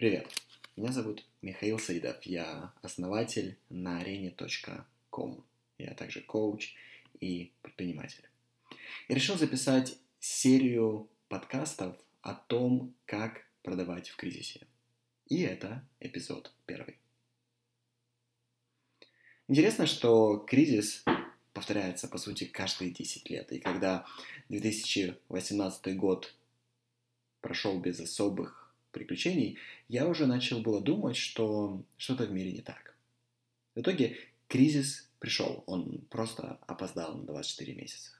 Привет, меня зовут Михаил Саидов, я основатель на арене.ком, я также коуч и предприниматель. Я решил записать серию подкастов о том, как продавать в кризисе. И это эпизод первый. Интересно, что кризис повторяется, по сути, каждые 10 лет. И когда 2018 год прошел без особых приключений, я уже начал было думать, что что-то в мире не так. В итоге кризис пришел, он просто опоздал на 24 месяца.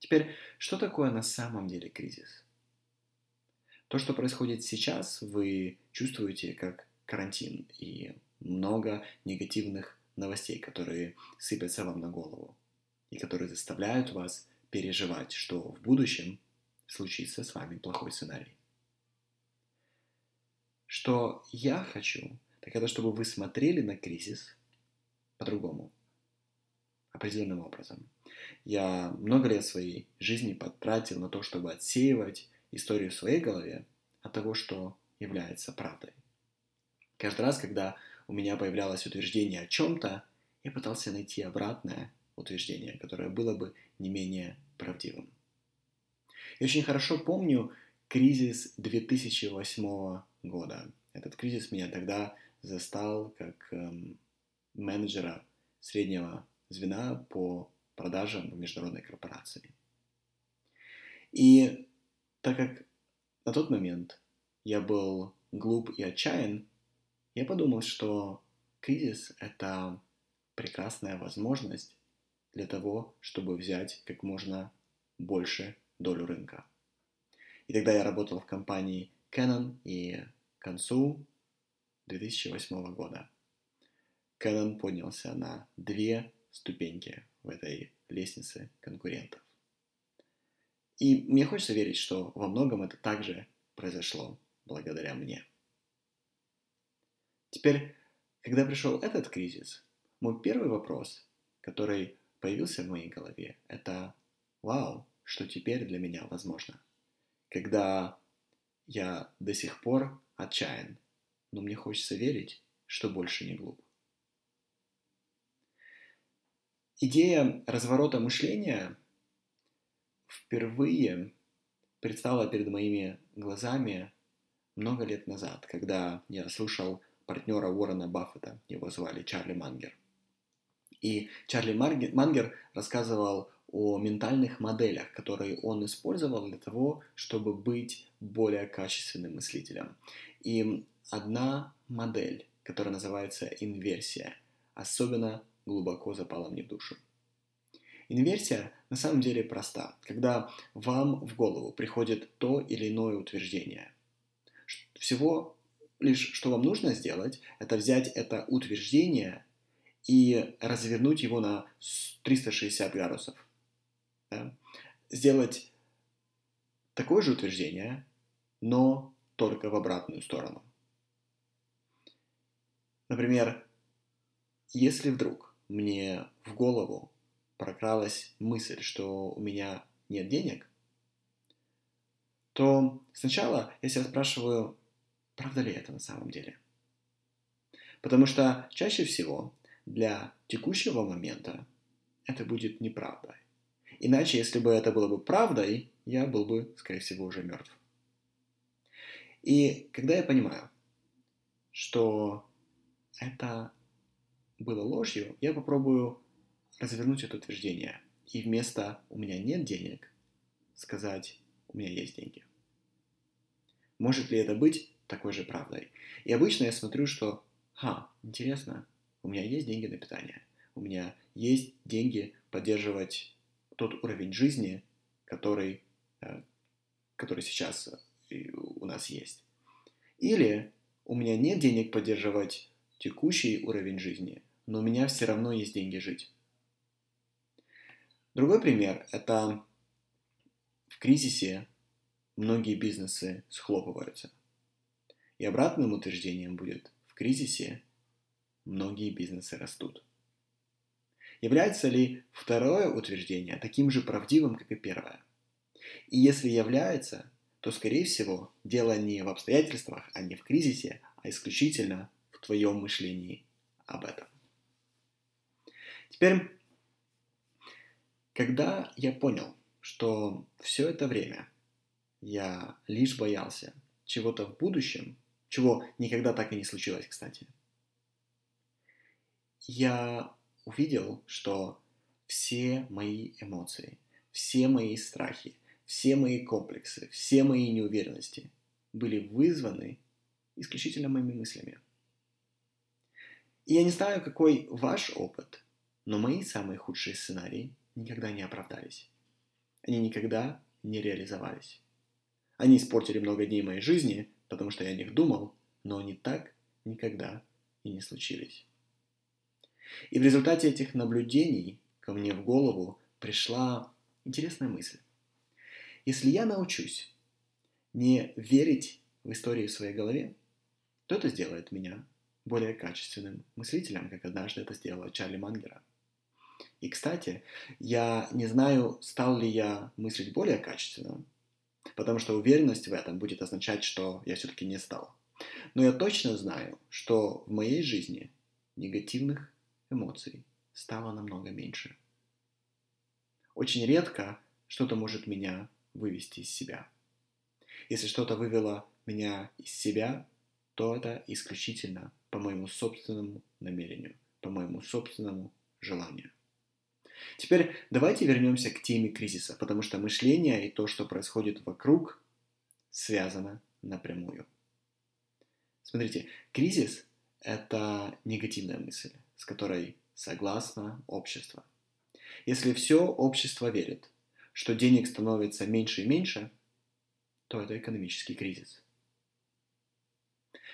Теперь, что такое на самом деле кризис? То, что происходит сейчас, вы чувствуете как карантин и много негативных новостей, которые сыпятся вам на голову и которые заставляют вас переживать, что в будущем случится с вами плохой сценарий. Что я хочу, так это чтобы вы смотрели на кризис по-другому, определенным образом. Я много лет своей жизни потратил на то, чтобы отсеивать историю в своей голове от того, что является правдой. Каждый раз, когда у меня появлялось утверждение о чем-то, я пытался найти обратное утверждение, которое было бы не менее правдивым. Я очень хорошо помню кризис 2008 года. Этот кризис меня тогда застал как эм, менеджера среднего звена по продажам в международной корпорации. И так как на тот момент я был глуп и отчаян, я подумал, что кризис – это прекрасная возможность для того, чтобы взять как можно больше долю рынка. И тогда я работал в компании Canon, и к концу 2008 года Canon поднялся на две ступеньки в этой лестнице конкурентов. И мне хочется верить, что во многом это также произошло благодаря мне. Теперь, когда пришел этот кризис, мой первый вопрос, который появился в моей голове, это «Вау, что теперь для меня возможно?» Когда я до сих пор отчаян, но мне хочется верить, что больше не глуп. Идея разворота мышления впервые предстала перед моими глазами много лет назад, когда я слушал партнера Уоррена Баффета, его звали Чарли Мангер. И Чарли Мангер рассказывал о ментальных моделях, которые он использовал для того, чтобы быть более качественным мыслителем. И одна модель, которая называется инверсия, особенно глубоко запала мне в душу. Инверсия на самом деле проста. Когда вам в голову приходит то или иное утверждение, всего лишь, что вам нужно сделать, это взять это утверждение и развернуть его на 360 градусов – да, сделать такое же утверждение, но только в обратную сторону. Например, если вдруг мне в голову прокралась мысль, что у меня нет денег, то сначала я себя спрашиваю, правда ли это на самом деле. Потому что чаще всего для текущего момента это будет неправдой. Иначе, если бы это было бы правдой, я был бы, скорее всего, уже мертв. И когда я понимаю, что это было ложью, я попробую развернуть это утверждение. И вместо «у меня нет денег» сказать «у меня есть деньги». Может ли это быть такой же правдой? И обычно я смотрю, что «ха, интересно, у меня есть деньги на питание, у меня есть деньги поддерживать тот уровень жизни, который, э, который сейчас э, у нас есть. Или у меня нет денег поддерживать текущий уровень жизни, но у меня все равно есть деньги жить. Другой пример – это в кризисе многие бизнесы схлопываются. И обратным утверждением будет – в кризисе многие бизнесы растут. Является ли второе утверждение таким же правдивым, как и первое? И если является, то, скорее всего, дело не в обстоятельствах, а не в кризисе, а исключительно в твоем мышлении об этом. Теперь, когда я понял, что все это время я лишь боялся чего-то в будущем, чего никогда так и не случилось, кстати, я увидел, что все мои эмоции, все мои страхи, все мои комплексы, все мои неуверенности были вызваны исключительно моими мыслями. И я не знаю, какой ваш опыт, но мои самые худшие сценарии никогда не оправдались. Они никогда не реализовались. Они испортили много дней моей жизни, потому что я о них думал, но они так никогда и не случились. И в результате этих наблюдений ко мне в голову пришла интересная мысль. Если я научусь не верить в истории в своей голове, то это сделает меня более качественным мыслителем, как однажды это сделала Чарли Мангера. И, кстати, я не знаю, стал ли я мыслить более качественно, потому что уверенность в этом будет означать, что я все-таки не стал. Но я точно знаю, что в моей жизни негативных эмоций стало намного меньше. Очень редко что-то может меня вывести из себя. Если что-то вывело меня из себя, то это исключительно по моему собственному намерению, по моему собственному желанию. Теперь давайте вернемся к теме кризиса, потому что мышление и то, что происходит вокруг, связано напрямую. Смотрите, кризис – это негативная мысль, с которой согласно общество. Если все общество верит, что денег становится меньше и меньше, то это экономический кризис.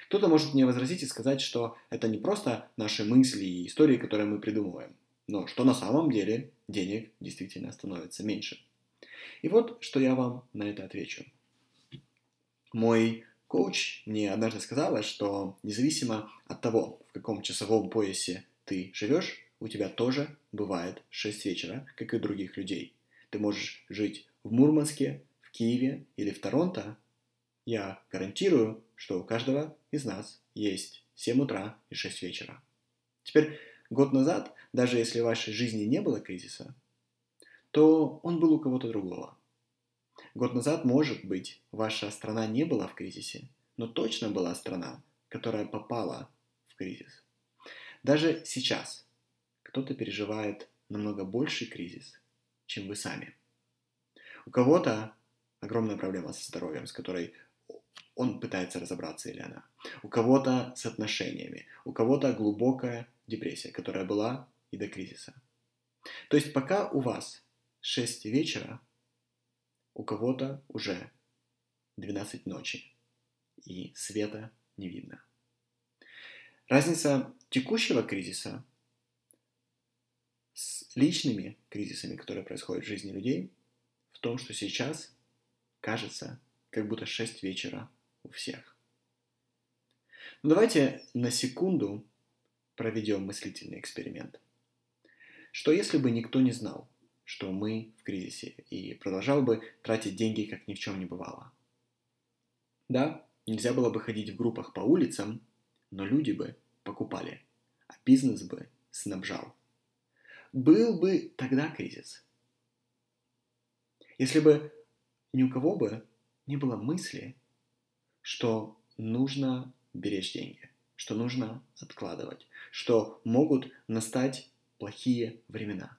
Кто-то может мне возразить и сказать, что это не просто наши мысли и истории, которые мы придумываем, но что на самом деле денег действительно становится меньше. И вот что я вам на это отвечу. Мой коуч мне однажды сказала, что независимо от того, в каком часовом поясе ты живешь, у тебя тоже бывает 6 вечера, как и других людей. Ты можешь жить в Мурманске, в Киеве или в Торонто. Я гарантирую, что у каждого из нас есть 7 утра и 6 вечера. Теперь, год назад, даже если в вашей жизни не было кризиса, то он был у кого-то другого. Год назад, может быть, ваша страна не была в кризисе, но точно была страна, которая попала в кризис. Даже сейчас кто-то переживает намного больший кризис, чем вы сами. У кого-то огромная проблема со здоровьем, с которой он пытается разобраться или она. У кого-то с отношениями, у кого-то глубокая депрессия, которая была и до кризиса. То есть пока у вас 6 вечера, у кого-то уже 12 ночи, и света не видно. Разница текущего кризиса с личными кризисами, которые происходят в жизни людей, в том, что сейчас кажется, как будто 6 вечера у всех. Но ну, давайте на секунду проведем мыслительный эксперимент. Что если бы никто не знал, что мы в кризисе и продолжал бы тратить деньги, как ни в чем не бывало? Да, нельзя было бы ходить в группах по улицам, но люди бы покупали, а бизнес бы снабжал был бы тогда кризис. Если бы ни у кого бы не было мысли, что нужно беречь деньги, что нужно откладывать, что могут настать плохие времена.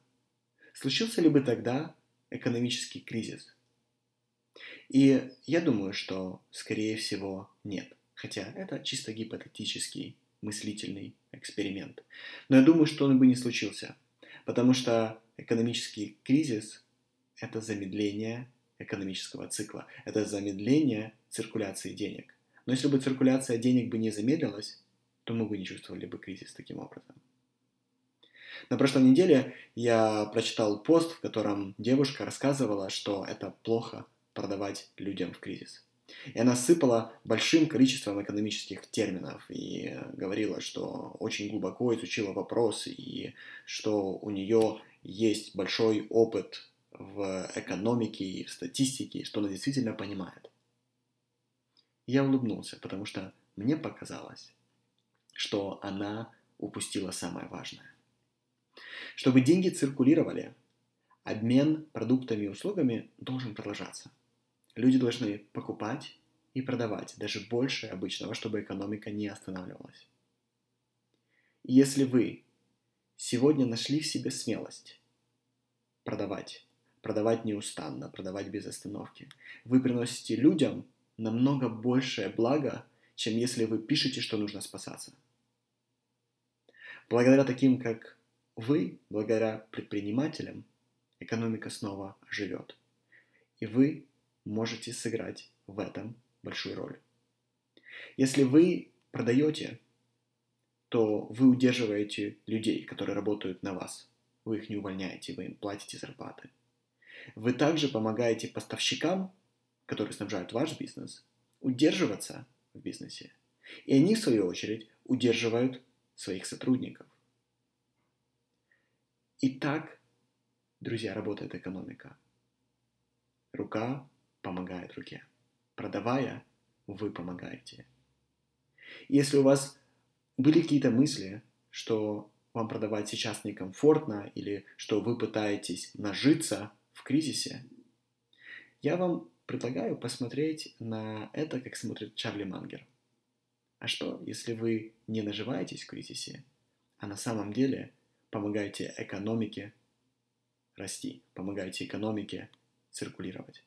Случился ли бы тогда экономический кризис? И я думаю, что, скорее всего, нет. Хотя это чисто гипотетический мыслительный эксперимент. Но я думаю, что он бы не случился – Потому что экономический кризис – это замедление экономического цикла, это замедление циркуляции денег. Но если бы циркуляция денег бы не замедлилась, то мы бы не чувствовали бы кризис таким образом. На прошлой неделе я прочитал пост, в котором девушка рассказывала, что это плохо продавать людям в кризис. И она сыпала большим количеством экономических терминов и говорила, что очень глубоко изучила вопрос и что у нее есть большой опыт в экономике и в статистике, что она действительно понимает. Я улыбнулся, потому что мне показалось, что она упустила самое важное. Чтобы деньги циркулировали, обмен продуктами и услугами должен продолжаться. Люди должны покупать и продавать даже больше обычного, чтобы экономика не останавливалась. Если вы сегодня нашли в себе смелость продавать, продавать неустанно, продавать без остановки, вы приносите людям намного большее благо, чем если вы пишете, что нужно спасаться. Благодаря таким, как вы, благодаря предпринимателям, экономика снова живет. И вы можете сыграть в этом большую роль. Если вы продаете, то вы удерживаете людей, которые работают на вас. Вы их не увольняете, вы им платите зарплаты. Вы также помогаете поставщикам, которые снабжают ваш бизнес, удерживаться в бизнесе. И они, в свою очередь, удерживают своих сотрудников. И так, друзья, работает экономика. Рука помогает руке. Продавая, вы помогаете. Если у вас были какие-то мысли, что вам продавать сейчас некомфортно или что вы пытаетесь нажиться в кризисе, я вам предлагаю посмотреть на это, как смотрит Чарли Мангер. А что, если вы не наживаетесь в кризисе, а на самом деле помогаете экономике расти, помогаете экономике циркулировать?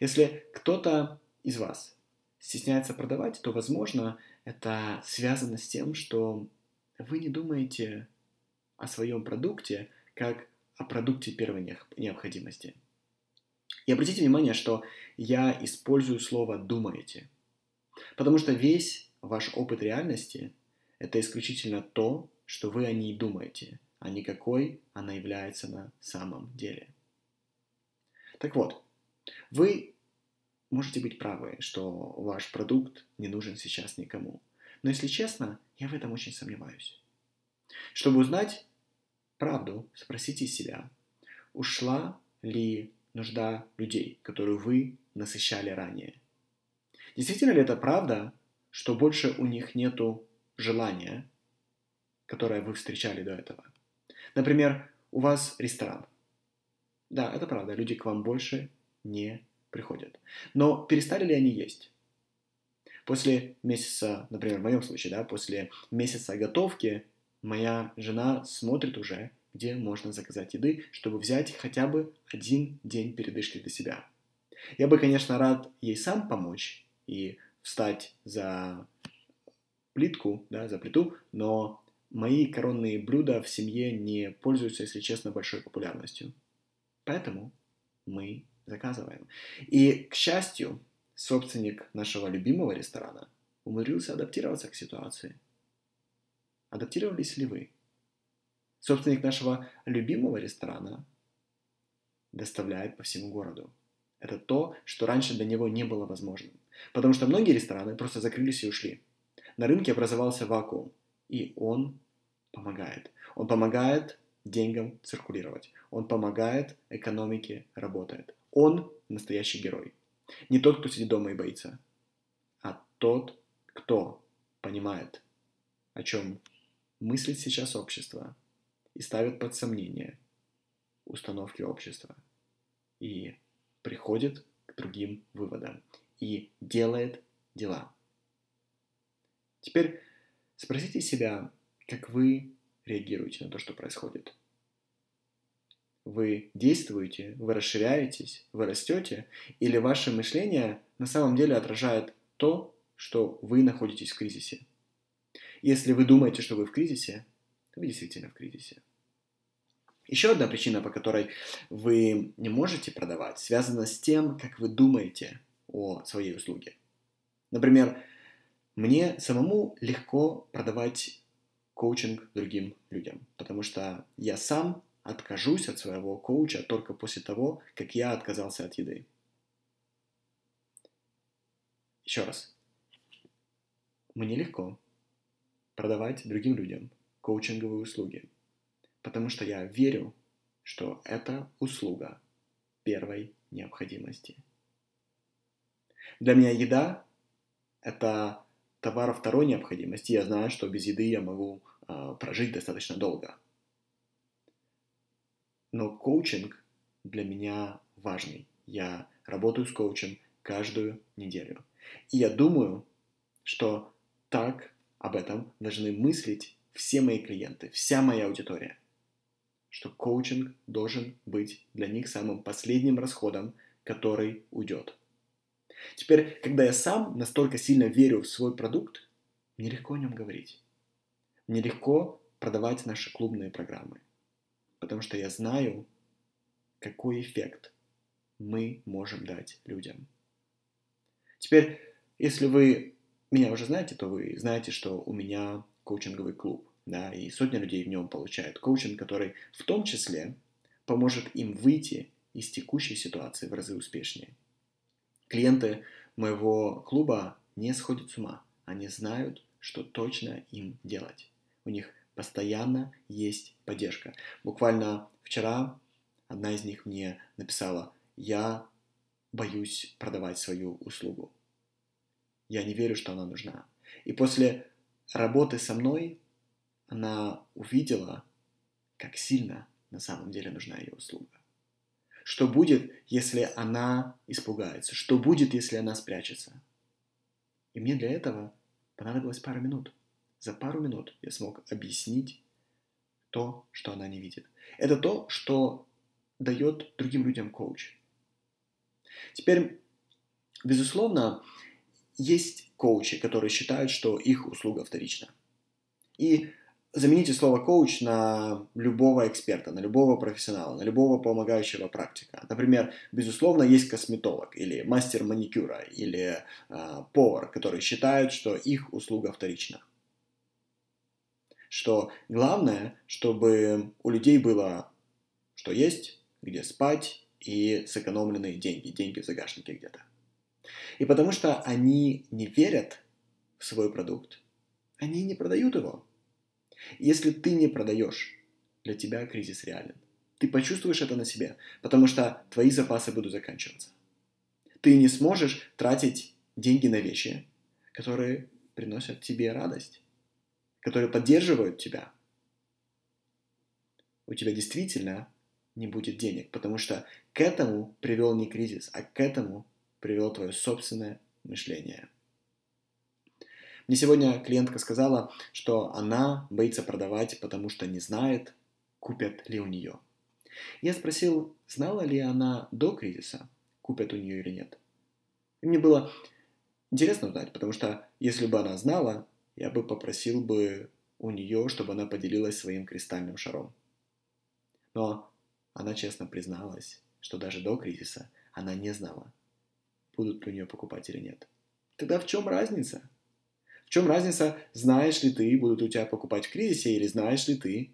Если кто-то из вас стесняется продавать, то, возможно, это связано с тем, что вы не думаете о своем продукте как о продукте первой необходимости. И обратите внимание, что я использую слово «думаете», потому что весь ваш опыт реальности – это исключительно то, что вы о ней думаете, а не какой она является на самом деле. Так вот, вы можете быть правы, что ваш продукт не нужен сейчас никому. Но если честно, я в этом очень сомневаюсь. Чтобы узнать правду, спросите себя, ушла ли нужда людей, которую вы насыщали ранее. Действительно ли это правда, что больше у них нету желания, которое вы встречали до этого? Например, у вас ресторан. Да, это правда, люди к вам больше не приходят. Но перестали ли они есть? После месяца, например, в моем случае, да, после месяца готовки моя жена смотрит уже, где можно заказать еды, чтобы взять хотя бы один день передышки для себя. Я бы, конечно, рад ей сам помочь и встать за плитку, да, за плиту, но мои коронные блюда в семье не пользуются, если честно, большой популярностью. Поэтому мы заказываем. И, к счастью, собственник нашего любимого ресторана умудрился адаптироваться к ситуации. Адаптировались ли вы? Собственник нашего любимого ресторана доставляет по всему городу. Это то, что раньше для него не было возможным. Потому что многие рестораны просто закрылись и ушли. На рынке образовался вакуум, и он помогает. Он помогает деньгам циркулировать. Он помогает экономике работать. Он настоящий герой. Не тот, кто сидит дома и боится, а тот, кто понимает, о чем мыслит сейчас общество и ставит под сомнение установки общества и приходит к другим выводам и делает дела. Теперь спросите себя, как вы реагируете на то, что происходит – вы действуете, вы расширяетесь, вы растете, или ваше мышление на самом деле отражает то, что вы находитесь в кризисе. Если вы думаете, что вы в кризисе, вы действительно в кризисе. Еще одна причина, по которой вы не можете продавать, связана с тем, как вы думаете о своей услуге. Например, мне самому легко продавать коучинг другим людям, потому что я сам откажусь от своего коуча только после того, как я отказался от еды. Еще раз. Мне легко продавать другим людям коучинговые услуги, потому что я верю, что это услуга первой необходимости. Для меня еда это товар второй необходимости. Я знаю, что без еды я могу э, прожить достаточно долго. Но коучинг для меня важный. Я работаю с коучем каждую неделю. И я думаю, что так об этом должны мыслить все мои клиенты, вся моя аудитория. Что коучинг должен быть для них самым последним расходом, который уйдет. Теперь, когда я сам настолько сильно верю в свой продукт, мне легко о нем говорить. Мне легко продавать наши клубные программы. Потому что я знаю, какой эффект мы можем дать людям. Теперь, если вы меня уже знаете, то вы знаете, что у меня коучинговый клуб, да, и сотни людей в нем получают коучинг, который в том числе поможет им выйти из текущей ситуации в разы успешнее. Клиенты моего клуба не сходят с ума. Они знают, что точно им делать. У них постоянно есть поддержка. Буквально вчера одна из них мне написала, я боюсь продавать свою услугу. Я не верю, что она нужна. И после работы со мной она увидела, как сильно на самом деле нужна ее услуга. Что будет, если она испугается? Что будет, если она спрячется? И мне для этого понадобилось пару минут. За пару минут я смог объяснить то, что она не видит. Это то, что дает другим людям коуч. Теперь, безусловно, есть коучи, которые считают, что их услуга вторична. И замените слово коуч на любого эксперта, на любого профессионала, на любого помогающего практика. Например, безусловно, есть косметолог или мастер маникюра или э, повар, которые считают, что их услуга вторична. Что главное, чтобы у людей было что есть, где спать и сэкономленные деньги, деньги в загашнике где-то. И потому что они не верят в свой продукт, они не продают его. Если ты не продаешь, для тебя кризис реален. Ты почувствуешь это на себе, потому что твои запасы будут заканчиваться. Ты не сможешь тратить деньги на вещи, которые приносят тебе радость, которые поддерживают тебя. У тебя действительно не будет денег, потому что к этому привел не кризис, а к этому привело твое собственное мышление. Мне сегодня клиентка сказала, что она боится продавать, потому что не знает, купят ли у нее. Я спросил, знала ли она до кризиса, купят у нее или нет. И мне было интересно узнать, потому что если бы она знала, я бы попросил бы у нее, чтобы она поделилась своим кристальным шаром. Но она честно призналась, что даже до кризиса она не знала, будут ли у нее покупать или нет. Тогда в чем разница? чем разница, знаешь ли ты, будут у тебя покупать в кризисе, или знаешь ли ты,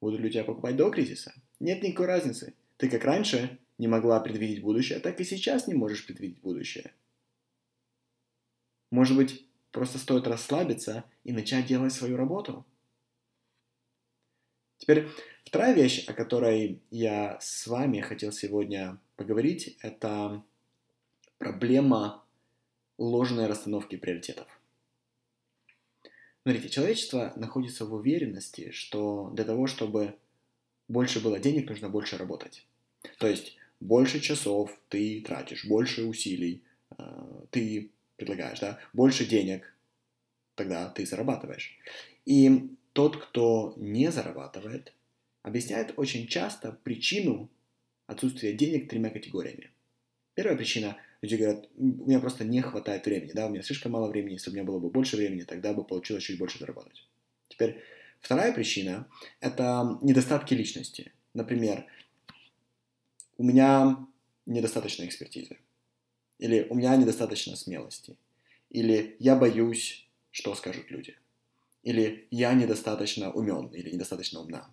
будут ли у тебя покупать до кризиса? Нет никакой разницы. Ты как раньше не могла предвидеть будущее, так и сейчас не можешь предвидеть будущее. Может быть, просто стоит расслабиться и начать делать свою работу? Теперь вторая вещь, о которой я с вами хотел сегодня поговорить, это проблема ложной расстановки приоритетов. Смотрите, человечество находится в уверенности, что для того, чтобы больше было денег, нужно больше работать. То есть больше часов ты тратишь, больше усилий э, ты предлагаешь, да, больше денег, тогда ты зарабатываешь. И тот, кто не зарабатывает, объясняет очень часто причину отсутствия денег тремя категориями. Первая причина Люди говорят, у меня просто не хватает времени, да, у меня слишком мало времени, если у меня было бы больше времени, тогда бы получилось чуть больше заработать. Теперь вторая причина – это недостатки личности. Например, у меня недостаточно экспертизы, или у меня недостаточно смелости, или я боюсь, что скажут люди, или я недостаточно умен или недостаточно умна.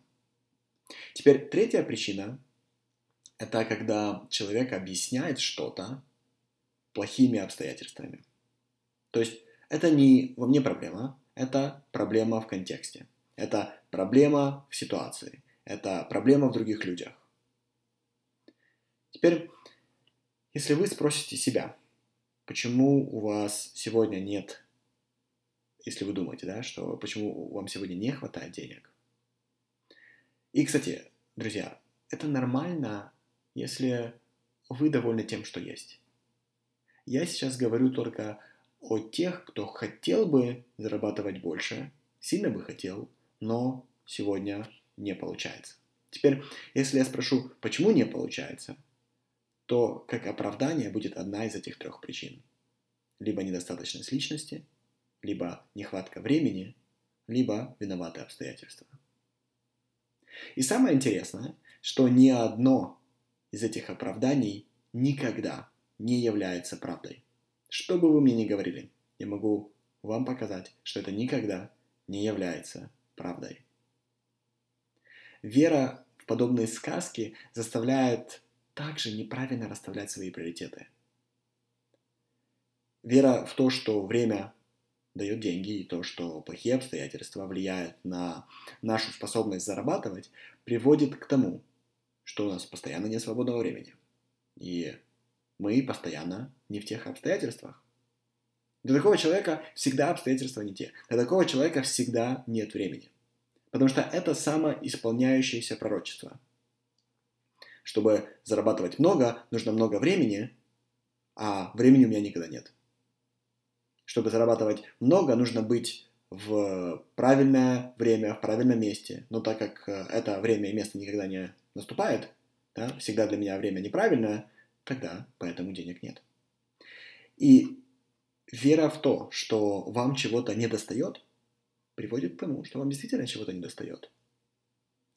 Теперь третья причина – это когда человек объясняет что-то плохими обстоятельствами. То есть это не во мне проблема, это проблема в контексте. Это проблема в ситуации. Это проблема в других людях. Теперь, если вы спросите себя, почему у вас сегодня нет, если вы думаете, да, что почему вам сегодня не хватает денег. И, кстати, друзья, это нормально, если вы довольны тем, что есть. Я сейчас говорю только о тех, кто хотел бы зарабатывать больше, сильно бы хотел, но сегодня не получается. Теперь, если я спрошу, почему не получается, то как оправдание будет одна из этих трех причин. Либо недостаточность личности, либо нехватка времени, либо виноватые обстоятельства. И самое интересное, что ни одно из этих оправданий никогда не является правдой. Что бы вы мне ни говорили, я могу вам показать, что это никогда не является правдой. Вера в подобные сказки заставляет также неправильно расставлять свои приоритеты. Вера в то, что время дает деньги, и то, что плохие обстоятельства влияют на нашу способность зарабатывать, приводит к тому, что у нас постоянно нет свободного времени. И мы постоянно не в тех обстоятельствах. Для такого человека всегда обстоятельства не те. Для такого человека всегда нет времени. Потому что это самоисполняющееся пророчество. Чтобы зарабатывать много, нужно много времени, а времени у меня никогда нет. Чтобы зарабатывать много, нужно быть в правильное время, в правильном месте. Но так как э, это время и место никогда не наступает, да, всегда для меня время неправильное, тогда поэтому денег нет. И вера в то, что вам чего-то не достает, приводит к тому, что вам действительно чего-то не достает.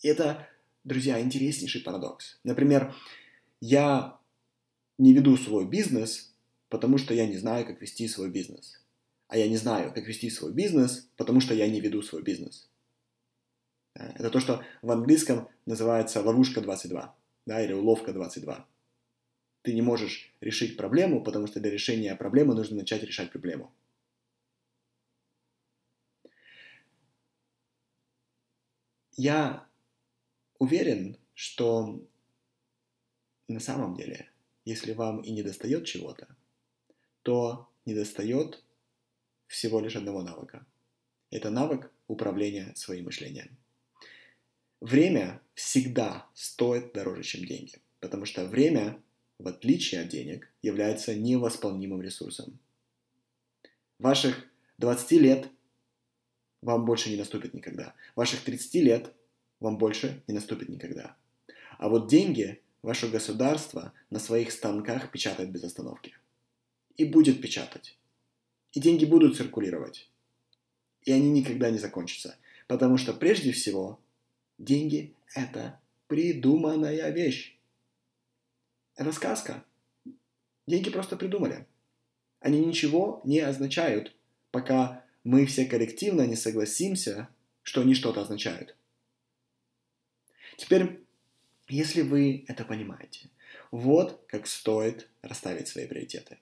И это, друзья, интереснейший парадокс. Например, я не веду свой бизнес, потому что я не знаю, как вести свой бизнес. А я не знаю, как вести свой бизнес, потому что я не веду свой бизнес. Это то, что в английском называется ловушка 22, да, или уловка 22 ты не можешь решить проблему, потому что для решения проблемы нужно начать решать проблему. Я уверен, что на самом деле, если вам и не достает чего-то, то не достает всего лишь одного навыка. Это навык управления своим мышлением. Время всегда стоит дороже, чем деньги, потому что время в отличие от денег, является невосполнимым ресурсом. Ваших 20 лет вам больше не наступит никогда. Ваших 30 лет вам больше не наступит никогда. А вот деньги ваше государство на своих станках печатает без остановки. И будет печатать. И деньги будут циркулировать. И они никогда не закончатся. Потому что прежде всего деньги – это придуманная вещь. Это сказка. Деньги просто придумали. Они ничего не означают, пока мы все коллективно не согласимся, что они что-то означают. Теперь, если вы это понимаете, вот как стоит расставить свои приоритеты.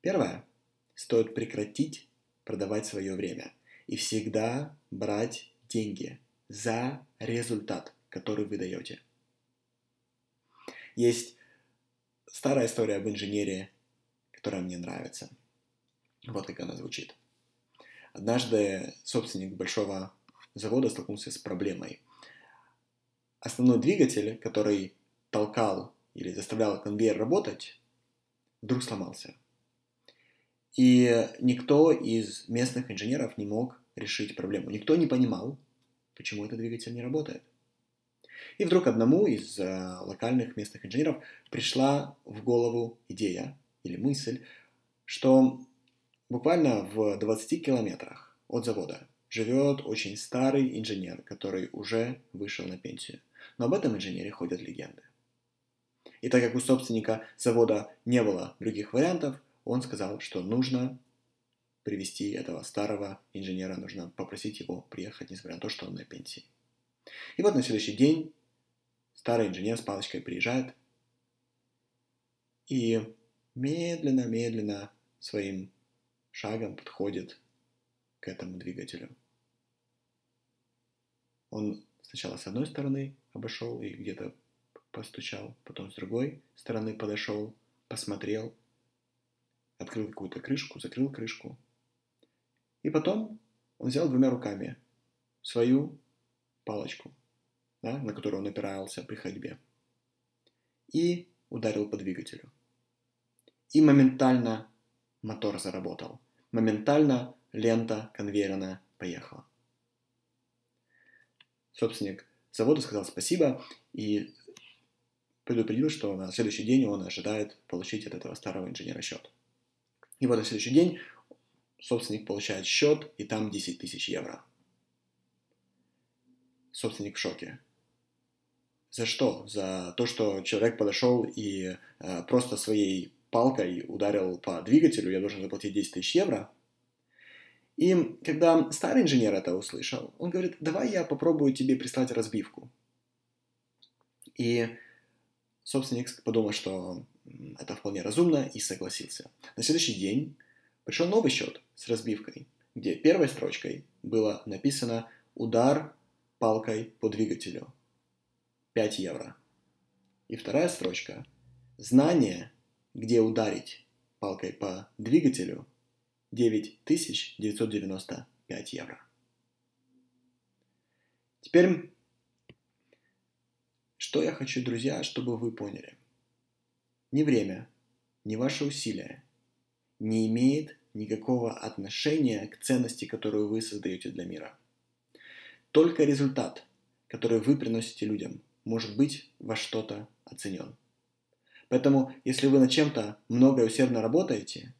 Первое. Стоит прекратить продавать свое время и всегда брать деньги за результат, который вы даете. Есть старая история об инженерии, которая мне нравится. Вот как она звучит. Однажды собственник большого завода столкнулся с проблемой. Основной двигатель, который толкал или заставлял конвейер работать, вдруг сломался. И никто из местных инженеров не мог решить проблему. Никто не понимал, почему этот двигатель не работает. И вдруг одному из э, локальных местных инженеров пришла в голову идея или мысль, что буквально в 20 километрах от завода живет очень старый инженер, который уже вышел на пенсию. Но об этом инженере ходят легенды. И так как у собственника завода не было других вариантов, он сказал, что нужно привести этого старого инженера, нужно попросить его приехать, несмотря на то, что он на пенсии. И вот на следующий день Старый инженер с палочкой приезжает и медленно-медленно своим шагом подходит к этому двигателю. Он сначала с одной стороны обошел и где-то постучал, потом с другой стороны подошел, посмотрел, открыл какую-то крышку, закрыл крышку. И потом он взял двумя руками свою палочку, да, на которую он опирался при ходьбе, и ударил по двигателю. И моментально мотор заработал. Моментально лента конвейерная поехала. Собственник завода сказал спасибо и предупредил, что на следующий день он ожидает получить от этого старого инженера счет. И вот на следующий день собственник получает счет, и там 10 тысяч евро. Собственник в шоке. За что? За то, что человек подошел и э, просто своей палкой ударил по двигателю, я должен заплатить 10 тысяч евро. И когда старый инженер это услышал, он говорит, давай я попробую тебе прислать разбивку. И собственник подумал, что это вполне разумно и согласился. На следующий день пришел новый счет с разбивкой, где первой строчкой было написано «Удар палкой по двигателю» 5 евро. И вторая строчка «Знание, где ударить палкой по двигателю» 9995 евро. Теперь, что я хочу, друзья, чтобы вы поняли. Ни время, ни ваши усилия не имеет никакого отношения к ценности, которую вы создаете для мира. Только результат, который вы приносите людям, может быть во что-то оценен. Поэтому, если вы над чем-то много и усердно работаете,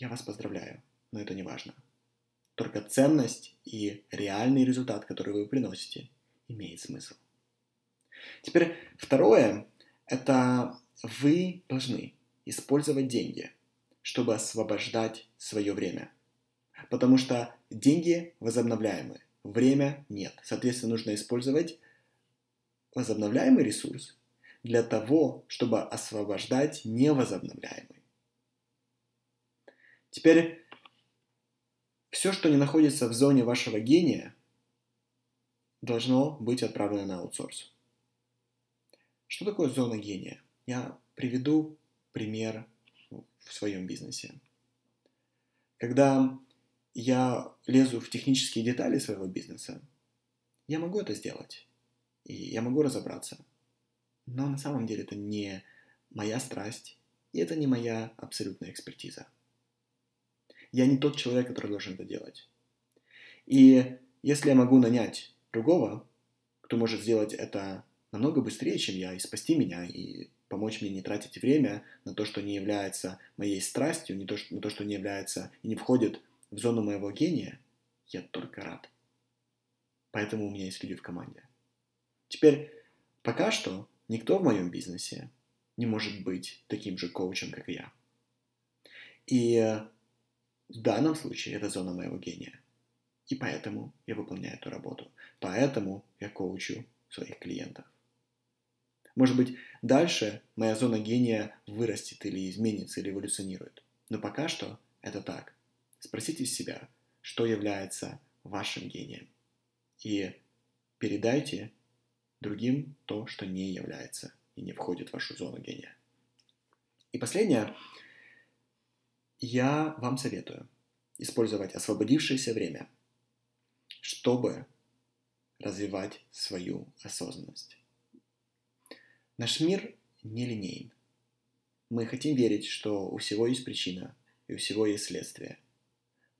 я вас поздравляю, но это не важно. Только ценность и реальный результат, который вы приносите, имеет смысл. Теперь второе, это вы должны использовать деньги, чтобы освобождать свое время. Потому что деньги возобновляемы, время нет. Соответственно, нужно использовать возобновляемый ресурс для того, чтобы освобождать невозобновляемый. Теперь все, что не находится в зоне вашего гения, должно быть отправлено на аутсорс. Что такое зона гения? Я приведу пример в своем бизнесе. Когда я лезу в технические детали своего бизнеса, я могу это сделать. И я могу разобраться. Но на самом деле это не моя страсть, и это не моя абсолютная экспертиза. Я не тот человек, который должен это делать. И если я могу нанять другого, кто может сделать это намного быстрее, чем я, и спасти меня, и помочь мне не тратить время на то, что не является моей страстью, не то, что, на то, что не является и не входит в зону моего гения, я только рад. Поэтому у меня есть люди в команде. Теперь, пока что никто в моем бизнесе не может быть таким же коучем, как я. И в данном случае это зона моего гения. И поэтому я выполняю эту работу. Поэтому я коучу своих клиентов. Может быть, дальше моя зона гения вырастет или изменится, или эволюционирует. Но пока что это так. Спросите себя, что является вашим гением. И передайте другим то, что не является и не входит в вашу зону гения. И последнее, я вам советую использовать освободившееся время, чтобы развивать свою осознанность. Наш мир не линейен. Мы хотим верить, что у всего есть причина и у всего есть следствие.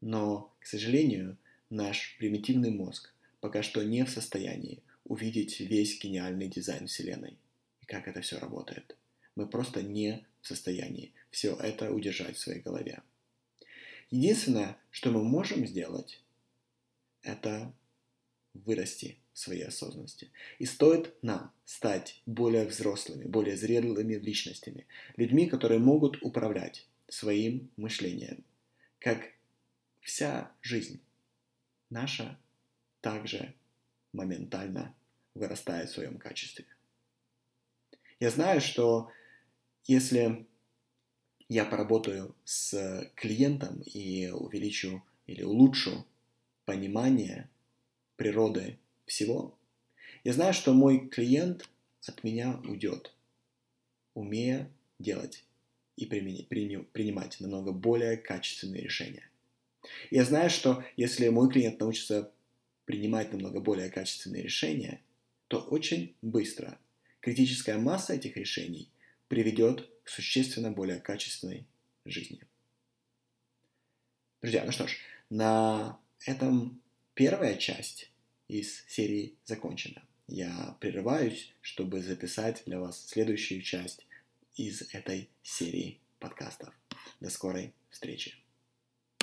Но, к сожалению, наш примитивный мозг пока что не в состоянии увидеть весь гениальный дизайн Вселенной и как это все работает. Мы просто не состоянии все это удержать в своей голове. Единственное, что мы можем сделать, это вырасти в своей осознанности. И стоит нам стать более взрослыми, более зрелыми личностями, людьми, которые могут управлять своим мышлением, как вся жизнь наша также моментально вырастает в своем качестве. Я знаю, что если я поработаю с клиентом и увеличу или улучшу понимание природы всего, я знаю, что мой клиент от меня уйдет, умея делать и принимать намного более качественные решения. Я знаю, что если мой клиент научится принимать намного более качественные решения, то очень быстро критическая масса этих решений приведет к существенно более качественной жизни. Друзья, ну что ж, на этом первая часть из серии закончена. Я прерываюсь, чтобы записать для вас следующую часть из этой серии подкастов. До скорой встречи!